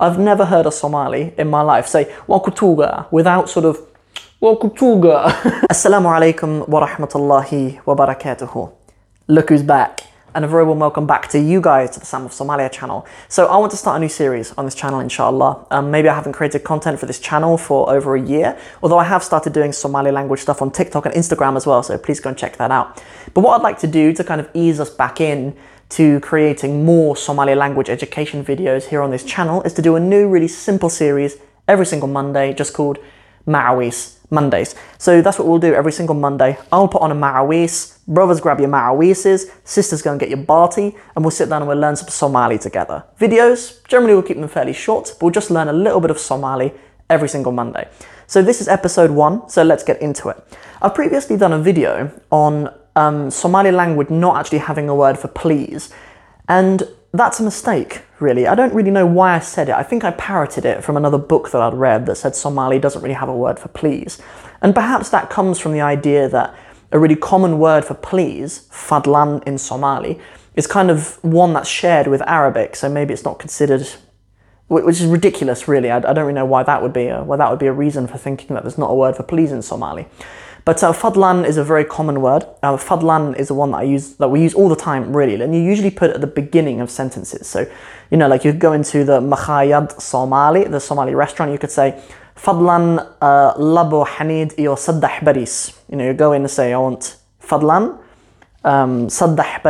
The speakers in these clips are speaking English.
I've never heard a Somali in my life say Wakutuga without sort of Wakutuga. Assalamu alaikum wa rahmatullahi wa barakatuhu. Look who's back. And a very warm welcome back to you guys to the Sam of Somalia channel. So I want to start a new series on this channel, inshallah. Um, maybe I haven't created content for this channel for over a year, although I have started doing Somali language stuff on TikTok and Instagram as well, so please go and check that out. But what I'd like to do to kind of ease us back in to creating more Somali language education videos here on this channel is to do a new, really simple series every single Monday, just called Ma'awis Mondays. So that's what we'll do every single Monday. I'll put on a Ma'awis, brothers grab your Ma'awises, sisters go and get your Barti, and we'll sit down and we'll learn some Somali together. Videos, generally we'll keep them fairly short, but we'll just learn a little bit of Somali every single Monday. So this is episode one, so let's get into it. I've previously done a video on um, Somali language not actually having a word for please, and that's a mistake, really. I don't really know why I said it. I think I parroted it from another book that I'd read that said Somali doesn't really have a word for please. And perhaps that comes from the idea that a really common word for please, fadlan in Somali, is kind of one that's shared with Arabic, so maybe it's not considered which is ridiculous, really. I, don't really know why that would be a, why that would be a reason for thinking that there's not a word for please in Somali. But uh, fadlan is a very common word. Uh, fadlan is the one that I use that we use all the time, really, and you usually put it at the beginning of sentences. So, you know, like you go into the Makhayad Somali, the Somali restaurant, you could say fadlan uh, labo hanid iyo saddah baris. You know, you go in and say, I want fadlan, um, saddah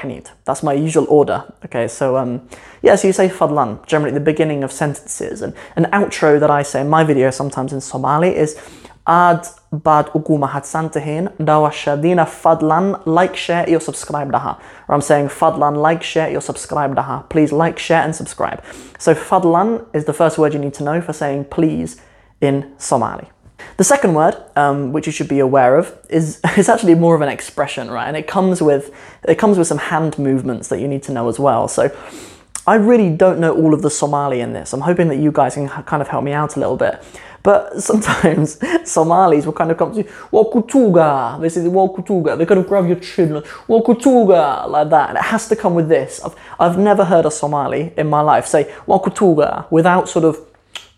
hanid. That's my usual order. Okay, so um, yeah, so you say fadlan generally at the beginning of sentences, and an outro that I say in my video sometimes in Somali is ad bad ugu mahadsantihin dawashadina fadlan like share iyo subscribe daha or I'm saying fadlan like share iyo subscribe daha please like share and subscribe. So fadlan is the first word you need to know for saying please in Somali the second word, um, which you should be aware of, is, is actually more of an expression, right? And it comes with it comes with some hand movements that you need to know as well. So I really don't know all of the Somali in this. I'm hoping that you guys can kind of help me out a little bit. But sometimes Somalis will kind of come to you, Wakutuga. This is Wakutuga. They kind of grab your chin, Wakutuga, like that. And it has to come with this. I've, I've never heard a Somali in my life say Wakutuga without sort of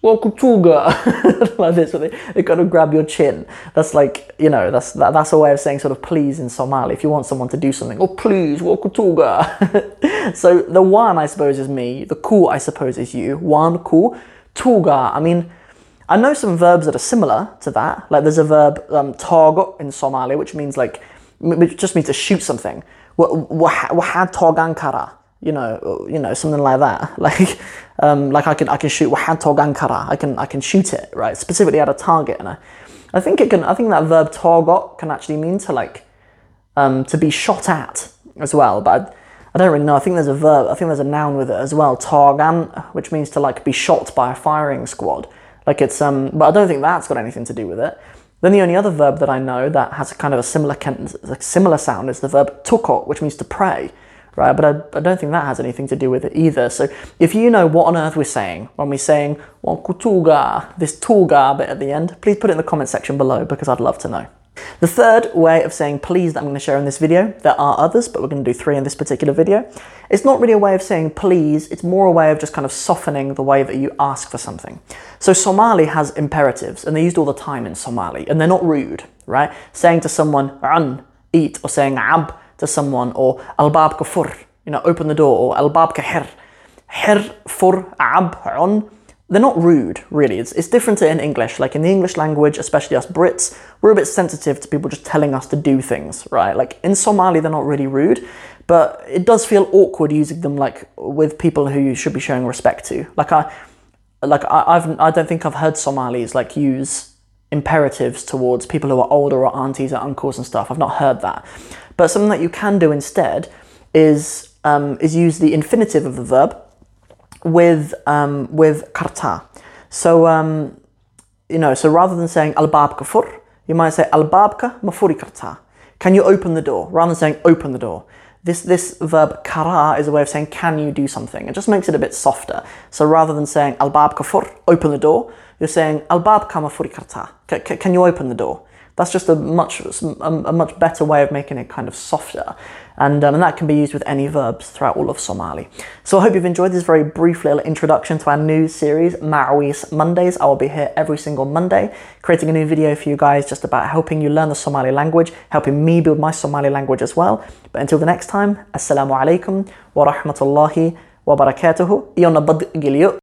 Wakutuga like this. They, they kind of grab your chin. That's like, you know, that's that, that's a way of saying sort of please in Somali. If you want someone to do something, oh please, Wakutuga. so the one, I suppose, is me. The ku, I suppose, is you. One ku. Tuga, I mean, I know some verbs that are similar to that. Like there's a verb um, targo in Somali, which means like, which just means to shoot something. Wahad togankara, you know, you know, something like that. Like, um, like I can I can shoot wahad togankara. I can I can shoot it right specifically at a target, and I, I think it can. I think that verb targot can actually mean to like, um, to be shot at as well. But I, I don't really know. I think there's a verb. I think there's a noun with it as well. Targan, which means to like be shot by a firing squad. Like it's um, but I don't think that's got anything to do with it. Then the only other verb that I know that has a kind of a similar a similar sound is the verb tukot, which means to pray, right? But I, I, don't think that has anything to do with it either. So if you know what on earth we're saying when we're saying well kutuga, this tuga bit at the end, please put it in the comment section below because I'd love to know. The third way of saying please that I'm going to share in this video, there are others, but we're going to do three in this particular video. It's not really a way of saying please, it's more a way of just kind of softening the way that you ask for something. So Somali has imperatives, and they're used all the time in Somali, and they're not rude, right? Saying to someone, an, eat, or saying ab to someone, or albab kafur, you know, open the door, or albab kahir. Hir, fur, ab, on they're not rude, really. It's, it's different in English. Like in the English language, especially us Brits, we're a bit sensitive to people just telling us to do things, right? Like in Somali, they're not really rude, but it does feel awkward using them like with people who you should be showing respect to. Like I, like I, I've, I don't think I've heard Somalis like use imperatives towards people who are older or aunties or uncles and stuff. I've not heard that. But something that you can do instead is um, is use the infinitive of the verb with um, with karta. So um, you know, so rather than saying al kafur, you might say al mafuri karta. Can you open the door? Rather than saying open the door. This this verb kara is a way of saying can you do something. It just makes it a bit softer. So rather than saying al kafur, open the door, you're saying al mafuri karta. Can you open the door? That's just a much a, much better way of making it kind of softer. and, um, and that can be used with any verbs throughout all of Somali. So I hope you've enjoyed this very brief little introduction to our new series, Ma'awis Mondays. I will be here every single Monday, creating a new video for you guys just about helping you learn the Somali language, helping me build my Somali language as well. But until the next time, Assalamu alaikum wa rahmatullahi wa barakatuhu. Iyo nabad geliyo.